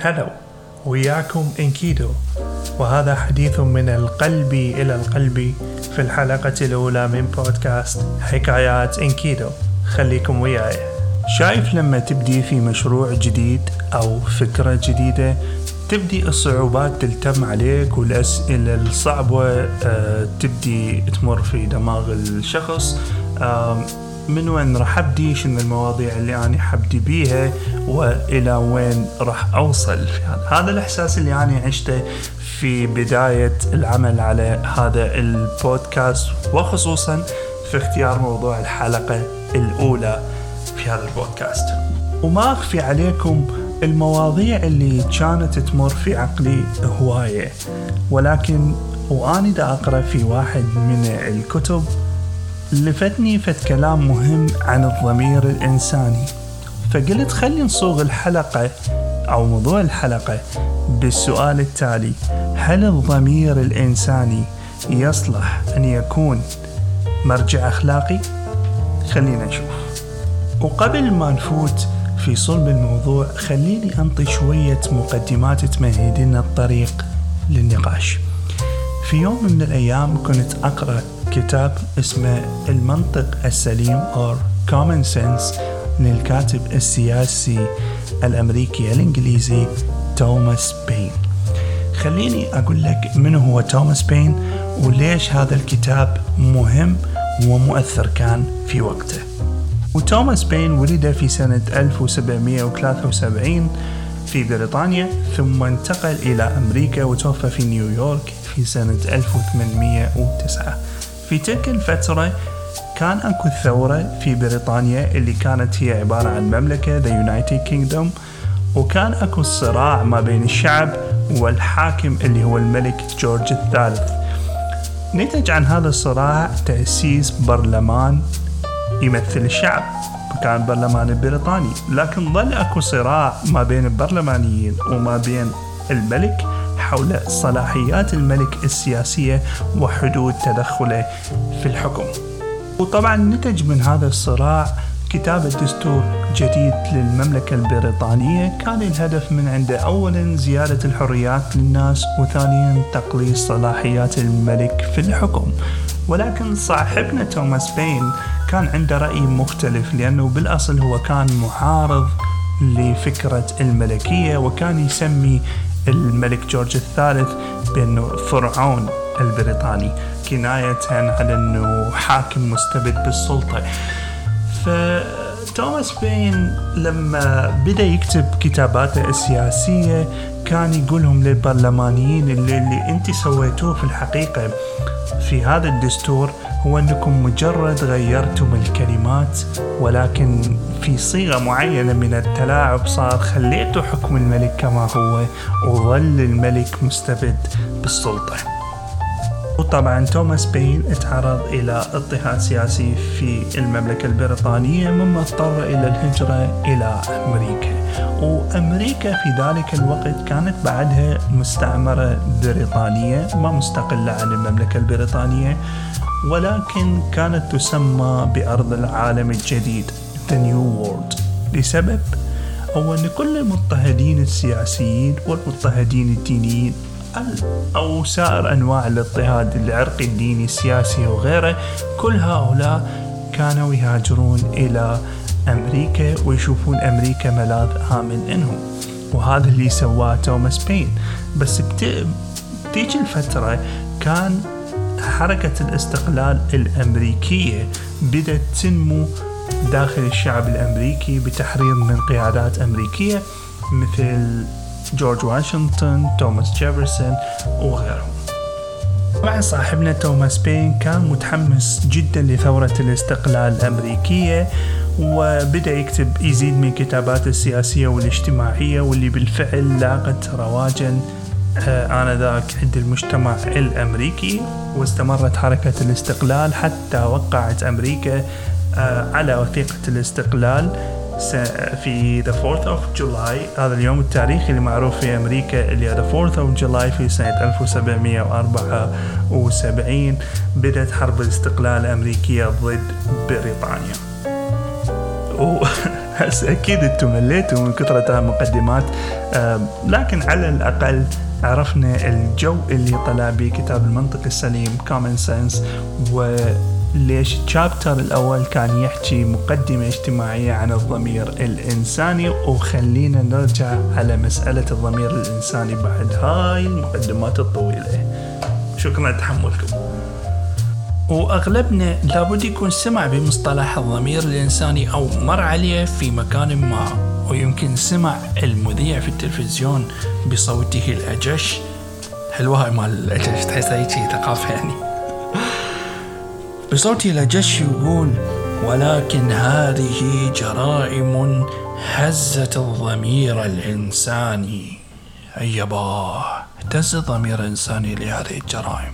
هلو وياكم إنكيدو. وهذا حديث من القلب إلى القلب في الحلقة الأولى من بودكاست حكايات إنكيدو. خليكم وياي. شايف لما تبدي في مشروع جديد أو فكرة جديدة تبدي الصعوبات تلتم عليك والأسئلة الصعبة آه، تبدي تمر في دماغ الشخص من وين راح أبدي؟ شنو المواضيع اللي أنا حبدي بيها؟ وإلى وين راح أوصل؟ هذا الإحساس اللي أنا عشته في بداية العمل على هذا البودكاست وخصوصا في اختيار موضوع الحلقة الأولى في هذا البودكاست. وما أخفي عليكم المواضيع اللي كانت تمر في عقلي هواية ولكن وأنا دا أقرأ في واحد من الكتب لفتني فت كلام مهم عن الضمير الإنساني. فقلت خلي نصوغ الحلقة أو موضوع الحلقة بالسؤال التالي. هل الضمير الإنساني يصلح أن يكون مرجع أخلاقي؟ خلينا نشوف. وقبل ما نفوت في صلب الموضوع خليني أنطي شوية مقدمات تمهد لنا الطريق للنقاش. في يوم من الأيام كنت أقرأ كتاب اسمه المنطق السليم or Common Sense للكاتب السياسي الأمريكي الإنجليزي توماس بين. خليني أقول لك من هو توماس بين وليش هذا الكتاب مهم ومؤثر كان في وقته. وتوماس بين ولد في سنة 1773 في بريطانيا ثم انتقل إلى أمريكا وتوفى في نيويورك في سنة 1809 في تلك الفترة كان أكو ثورة في بريطانيا اللي كانت هي عبارة عن مملكة The United Kingdom وكان أكو صراع ما بين الشعب والحاكم اللي هو الملك جورج الثالث. نتج عن هذا الصراع تأسيس برلمان يمثل الشعب كان برلمان البريطاني لكن ظل أكو صراع ما بين البرلمانيين وما بين الملك حول صلاحيات الملك السياسية وحدود تدخله في الحكم. وطبعا نتج من هذا الصراع كتابة دستور جديد للمملكة البريطانية. كان الهدف من عنده أولا زيادة الحريات للناس وثانيا تقليص صلاحيات الملك في الحكم. ولكن صاحبنا توماس بين كان عنده رأي مختلف لأنه بالأصل هو كان معارض لفكرة الملكية وكان يسمي الملك جورج الثالث بأنه فرعون البريطاني كناية على أنه حاكم مستبد بالسلطة. فتوماس بين لما بدأ يكتب كتاباته السياسية كان يقولهم للبرلمانيين اللي, اللي انت سويتوه في الحقيقة في هذا الدستور هو أنكم مجرد غيرتم الكلمات ولكن في صيغة معينة من التلاعب صار خليتوا حكم الملك كما هو وظل الملك مستبد بالسلطة. وطبعا توماس بين تعرض إلى اضطهاد سياسي في المملكة البريطانية مما اضطر إلى الهجرة إلى أمريكا. وأمريكا في ذلك الوقت كانت بعدها مستعمرة بريطانية ما مستقلة عن المملكة البريطانية. ولكن كانت تسمى بأرض العالم الجديد The New World. لسبب؟ هو أن كل المضطهدين السياسيين والمضطهدين الدينيين أو سائر أنواع الاضطهاد العرقي الديني السياسي وغيره كل هؤلاء كانوا يهاجرون إلى أمريكا ويشوفون أمريكا ملاذ آمن إنهم. وهذا اللي سواه توماس بين. بس بتيجي الفترة كان حركة الاستقلال الأمريكية بدأت تنمو داخل الشعب الأمريكي بتحريض من قيادات أمريكية مثل جورج واشنطن توماس جيفرسون وغيرهم. طبعا صاحبنا توماس بين كان متحمس جدا لثورة الاستقلال الأمريكية وبدأ يكتب يزيد من كتاباته السياسية والاجتماعية واللي بالفعل لاقت رواجا آنذاك عند المجتمع الأمريكي واستمرت حركة الاستقلال حتى وقعت أمريكا آه، على وثيقة الاستقلال في the 4th of July. هذا اليوم التاريخي اللي معروف في أمريكا اللي the 4th of July في سنة 1774 بدأت حرب الاستقلال الأمريكية ضد بريطانيا. هسه أكيد أنتم مليتوا من كثرة المقدمات آه، لكن على الأقل عرفنا الجو اللي طلع به كتاب المنطق السليم Common Sense وليش ال chapter الأول كان يحكي مقدمة اجتماعية عن الضمير الإنساني. وخلينا نرجع على مسألة الضمير الإنساني بعد هاي المقدمات الطويلة. شكرا لتحملكم وأغلبنا لابد يكون سمع بمصطلح الضمير الإنساني أو مر عليه في مكان ما. ويمكن سمع المذيع في التلفزيون بصوته الأجش. حلوة هاي مال الأجش تحس هيك ثقافة يعني. بصوته الأجش يقول ولكن هذه جرائم هزت الضمير الإنساني. أيبا اهتز الضمير الإنساني لهذه الجرائم.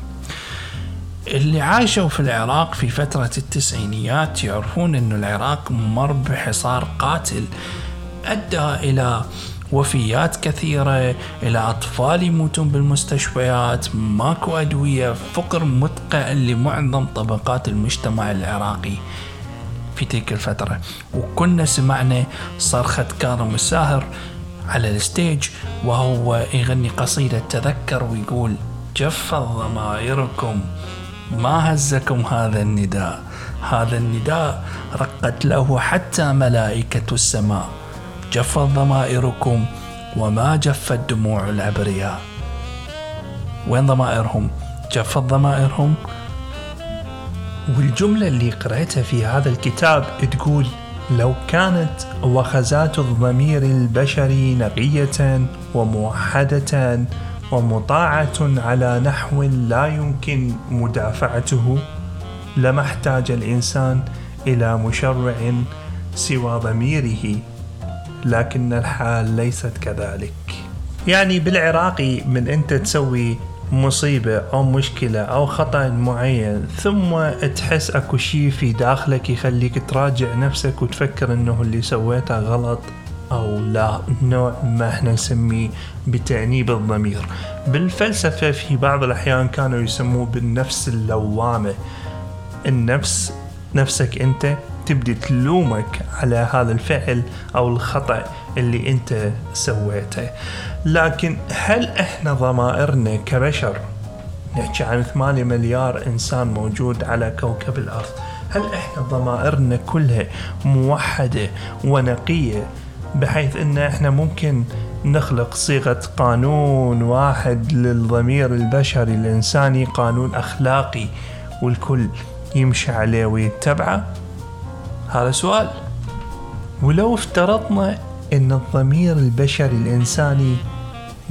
اللي عاشوا في العراق في فترة التسعينيات يعرفون أن العراق مر بحصار قاتل. أدى إلى وفيات كثيرة إلى أطفال يموتون بالمستشفيات ماكو أدوية فقر مدقع لمعظم طبقات المجتمع العراقي في تلك الفترة. وكنا سمعنا صرخة كاظم الساهر على الستيج وهو يغني قصيدة تذكر ويقول جفت ضمائركم ما هزكم هذا النداء؟ هذا النداء رقت له حتى ملائكة السماء. جفت ضمائركم وما جفت دموع الأبرياء وين ضمائرهم؟ جفت ضمائرهم والجملة اللي قرأتها في هذا الكتاب تقول لو كانت وخزات الضمير البشري نقية وموحدة ومطاعة على نحو لا يمكن مدافعته لما احتاج الإنسان إلى مشرع سوى ضميره لكن الحال ليست كذلك. يعني بالعراقي من أنت تسوي مصيبة أو مشكلة أو خطأ معين ثم تحس أكو شيء في داخلك يخليك تراجع نفسك وتفكر أنه اللي سويته غلط أو لا نوع ما إحنا نسميه بتأنيب الضمير. بالفلسفة في بعض الأحيان كانوا يسموه بالنفس اللوامة. النفس نفسك أنت تبدي تلومك على هذا الفعل أو الخطأ اللي أنت سويته. لكن هل إحنا ضمائرنا كبشر؟ نحكي عن 8 مليار إنسان موجود على كوكب الأرض. هل إحنا ضمائرنا كلها موحدة ونقية بحيث إن إحنا ممكن نخلق صيغة قانون واحد للضمير البشري الإنساني قانون أخلاقي والكل؟ يمشي عليه ويتبعه؟ هذا سؤال. ولو افترضنا أن الضمير البشري الإنساني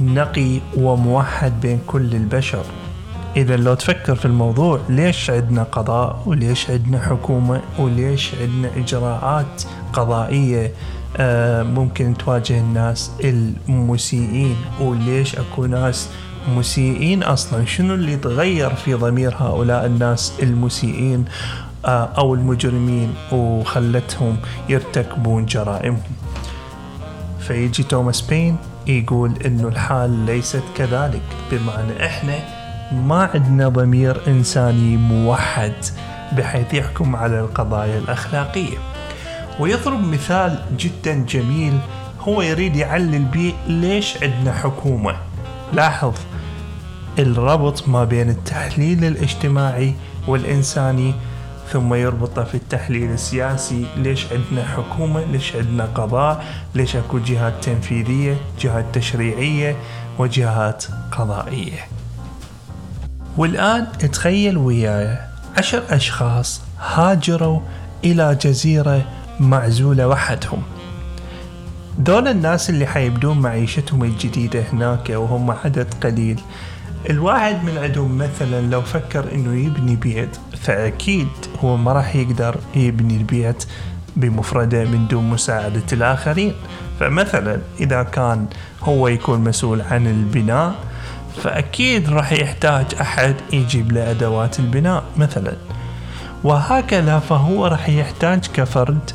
نقي وموحد بين كل البشر إذا لو تفكر في الموضوع ليش عندنا قضاء وليش عندنا حكومة وليش عندنا إجراءات قضائية آه، ممكن تواجه الناس المسيئين وليش أكو ناس مسيئين أصلا. شنو اللي تغير في ضمير هؤلاء الناس المسيئين آه، أو المجرمين وخلتهم يرتكبون جرائمهم؟ فيجي توماس بين يقول إنه الحال ليست كذلك بمعنى إحنا ما عندنا ضمير إنساني موحد بحيث يحكم على القضايا الأخلاقية. ويضرب مثال جدا جميل هو يريد يعلل به ليش عندنا حكومة؟ لاحظ الربط ما بين التحليل الاجتماعي والإنساني ثم يربطه في التحليل السياسي. ليش عندنا حكومة؟ ليش عندنا قضاء؟ ليش أكو جهات تنفيذية جهات تشريعية وجهات قضائية؟ والآن تخيل وياي. عشر أشخاص هاجروا إلى جزيرة معزولة وحدهم. دول الناس اللي حيبدون معيشتهم الجديدة هناك وهم عدد قليل. الواحد من عندهم مثلا لو فكر إنه يبني بيت فأكيد هو ما راح يقدر يبني البيت بمفرده من دون مساعدة الآخرين. فمثلا إذا كان هو يكون مسؤول عن البناء فأكيد راح يحتاج أحد يجيب له أدوات البناء مثلا. وهكذا فهو راح يحتاج كفرد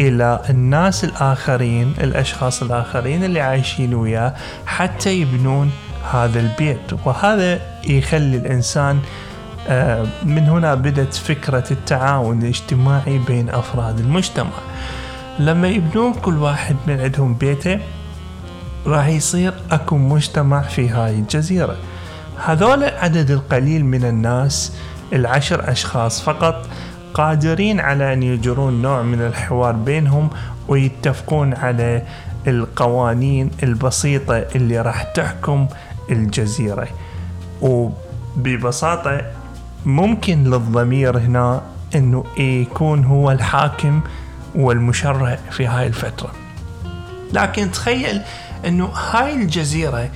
إلى الناس الآخرين الأشخاص الآخرين اللي عايشين وياه حتى يبنون هذا البيت. وهذا يخلي الإنسان آه، من هنا بدت فكرة التعاون الاجتماعي بين أفراد المجتمع. لما يبنون كل واحد من عندهم بيته راح يصير أكو مجتمع في هاي الجزيرة. هذول عدد القليل من الناس العشر أشخاص فقط قادرين على أن يجرون نوع من الحوار بينهم ويتفقون على القوانين البسيطة اللي راح تحكم الجزيرة. وببساطة ممكن للضمير هنا إنه يكون هو الحاكم والمشرع في هاي الفترة. لكن تخيل إنه هاي الجزيرة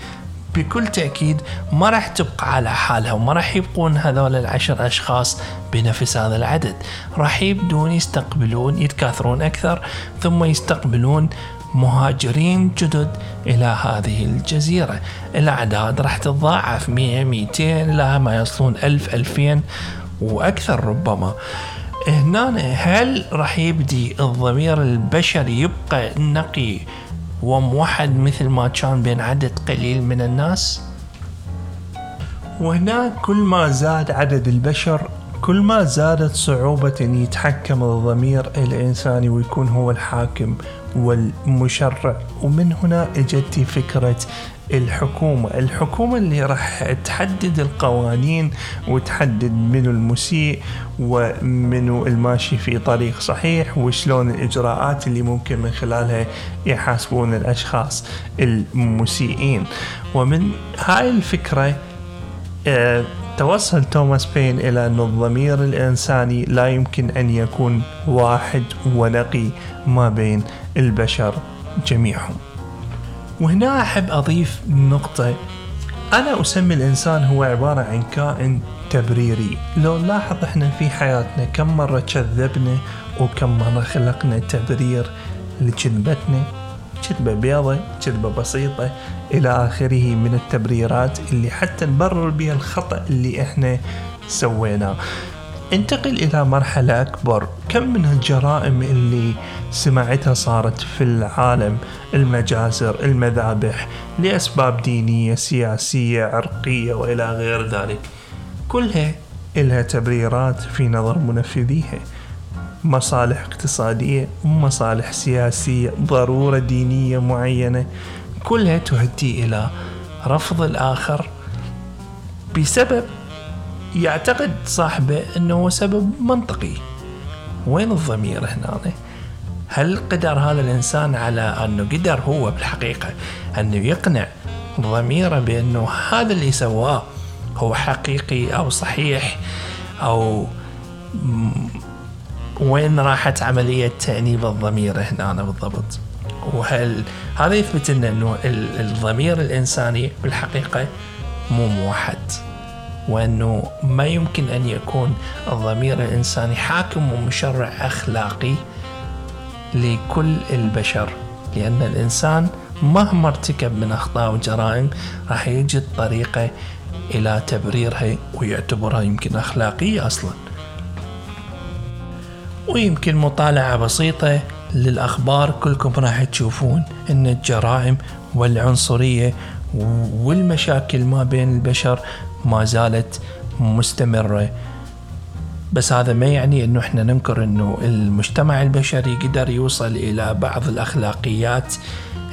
بكل تأكيد ما راح تبقى على حالها وما راح يبقون هذول العشر أشخاص بنفس هذا العدد. راح يبدون يستقبلون يتكاثرون أكثر ثم يستقبلون مهاجرين جدد إلى هذه الجزيرة الأعداد راح تتضاعف 100 200 إلى ما يصلون 1000 2000 وأكثر ربما هنا هل راح يبدي الضمير البشري يبقى نقي وموحد مثل ما كان بين عدد قليل من الناس؟ وهنا كل ما زاد عدد البشر كل ما زادت صعوبة أن يتحكم الضمير الإنساني ويكون هو الحاكم والمشرع. ومن هنا إجت فكرة الحكومة. الحكومة اللي راح تحدد القوانين وتحدد منو المسيء ومنو الماشي في طريق صحيح وشلون الإجراءات اللي ممكن من خلالها يحاسبون الأشخاص المسيئين. ومن هاي الفكرة آه، توصل توماس بين إلى أن الضمير الإنساني لا يمكن أن يكون واحد ونقي ما بين البشر جميعهم. وهنا أحب أضيف نقطة. أنا أسمي الإنسان هو عبارة عن كائن تبريري. لو نلاحظ إحنا في حياتنا كم مرة كذبنا وكم مرة خلقنا تبرير لكذبتنا كذبة بيضة كذبة بسيطة إلى آخره من التبريرات اللي حتى نبرر بها الخطأ اللي إحنا سويناه انتقل إلى مرحلة أكبر. كم من الجرائم اللي سمعتها صارت في العالم؟ المجازر المذابح لأسباب دينية سياسية عرقية وإلى غير ذلك. كلها إلها تبريرات في نظر منفذيها. مصالح اقتصادية ومصالح سياسية ضرورة دينية معينة كلها تهدي إلى رفض الآخر بسبب يعتقد صاحبه أنه سبب منطقي. وين الضمير هنا؟ هل قدر هذا الإنسان على أنه قدر هو بالحقيقة أنه يقنع ضميره بأنه هذا اللي سواه هو حقيقي أو صحيح أو وين راحت عملية تأنيب الضمير هنا بالضبط؟ وهل هذا يثبت لنا أنه الضمير الإنساني بالحقيقة مو موحد؟ وأنه ما يمكن أن يكون الضمير الإنساني حاكم ومشرع أخلاقي لكل البشر لأن الإنسان مهما ارتكب من أخطاء وجرائم راح يجد طريقة إلى تبريرها ويعتبرها يمكن أخلاقية أصلا. ويمكن مطالعة بسيطة للأخبار كلكم راح تشوفون أن الجرائم والعنصرية والمشاكل ما بين البشر ما زالت مستمرة. بس هذا ما يعني إنه إحنا ننكر إنه المجتمع البشري قدر يوصل إلى بعض الأخلاقيات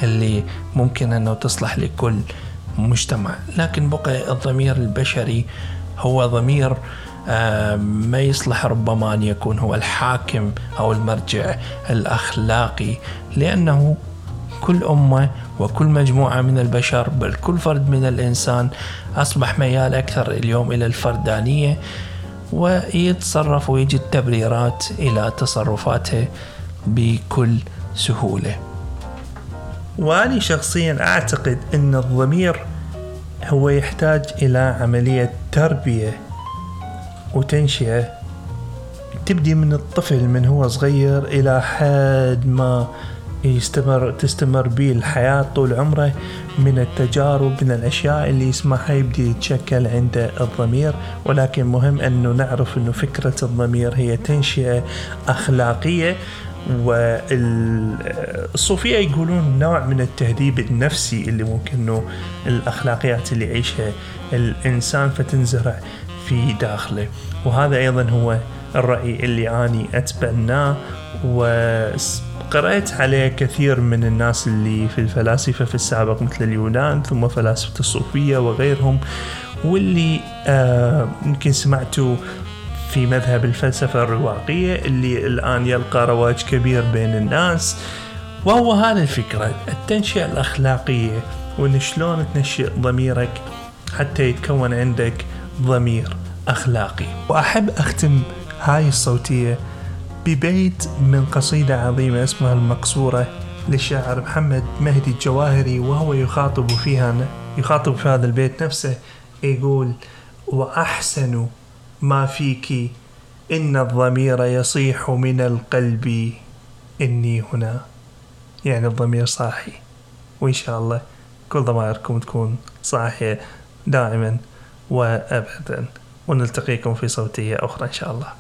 اللي ممكن إنه تصلح لكل مجتمع. لكن بقى الضمير البشري هو ضمير ما يصلح ربما أن يكون هو الحاكم أو المرجع الأخلاقي لأنه كل أمة وكل مجموعة من البشر بل كل فرد من الإنسان أصبح ميال أكثر اليوم إلى الفردانية ويتصرف ويجد تبريرات إلى تصرفاته بكل سهولة. وأنا شخصيا أعتقد أن الضمير هو يحتاج إلى عملية تربية وتنشئة. تبدي من الطفل من هو صغير إلى حد ما يستمر تستمر به الحياة طول عمره من التجارب من الأشياء اللي يسمعها يبدي يتشكل عنده الضمير. ولكن مهم أنه نعرف أنه فكرة الضمير هي تنشئة أخلاقية والصوفية يقولون نوع من التهذيب النفسي اللي ممكن أنه الأخلاقيات اللي يعيشها الإنسان فتنزرع. في داخله. وهذا أيضا هو الرأي اللي أني أتبناه وقرأت عليه كثير من الناس اللي في الفلاسفة في السابق مثل اليونان ثم فلاسفة الصوفية وغيرهم واللي آه يمكن سمعتوا في مذهب الفلسفة الرواقية اللي الآن يلقى رواج كبير بين الناس. وهو هذا الفكرة التنشئة الأخلاقية وإن شلون تنشئ ضميرك حتى يتكون عندك ضمير أخلاقي. وأحب أختم هاي الصوتية ببيت من قصيدة عظيمة اسمها المقصورة للشاعر محمد مهدي الجواهري وهو يخاطب فيها يخاطب في هذا البيت نفسه يقول وأحسن ما فيك إن الضمير يصيح من القلب إني هنا. يعني الضمير صاحي. وإن شاء الله كل ضمائركم تكون صاحية دائما. وأبدا. ونلتقيكم في صوتية أخرى إن شاء الله.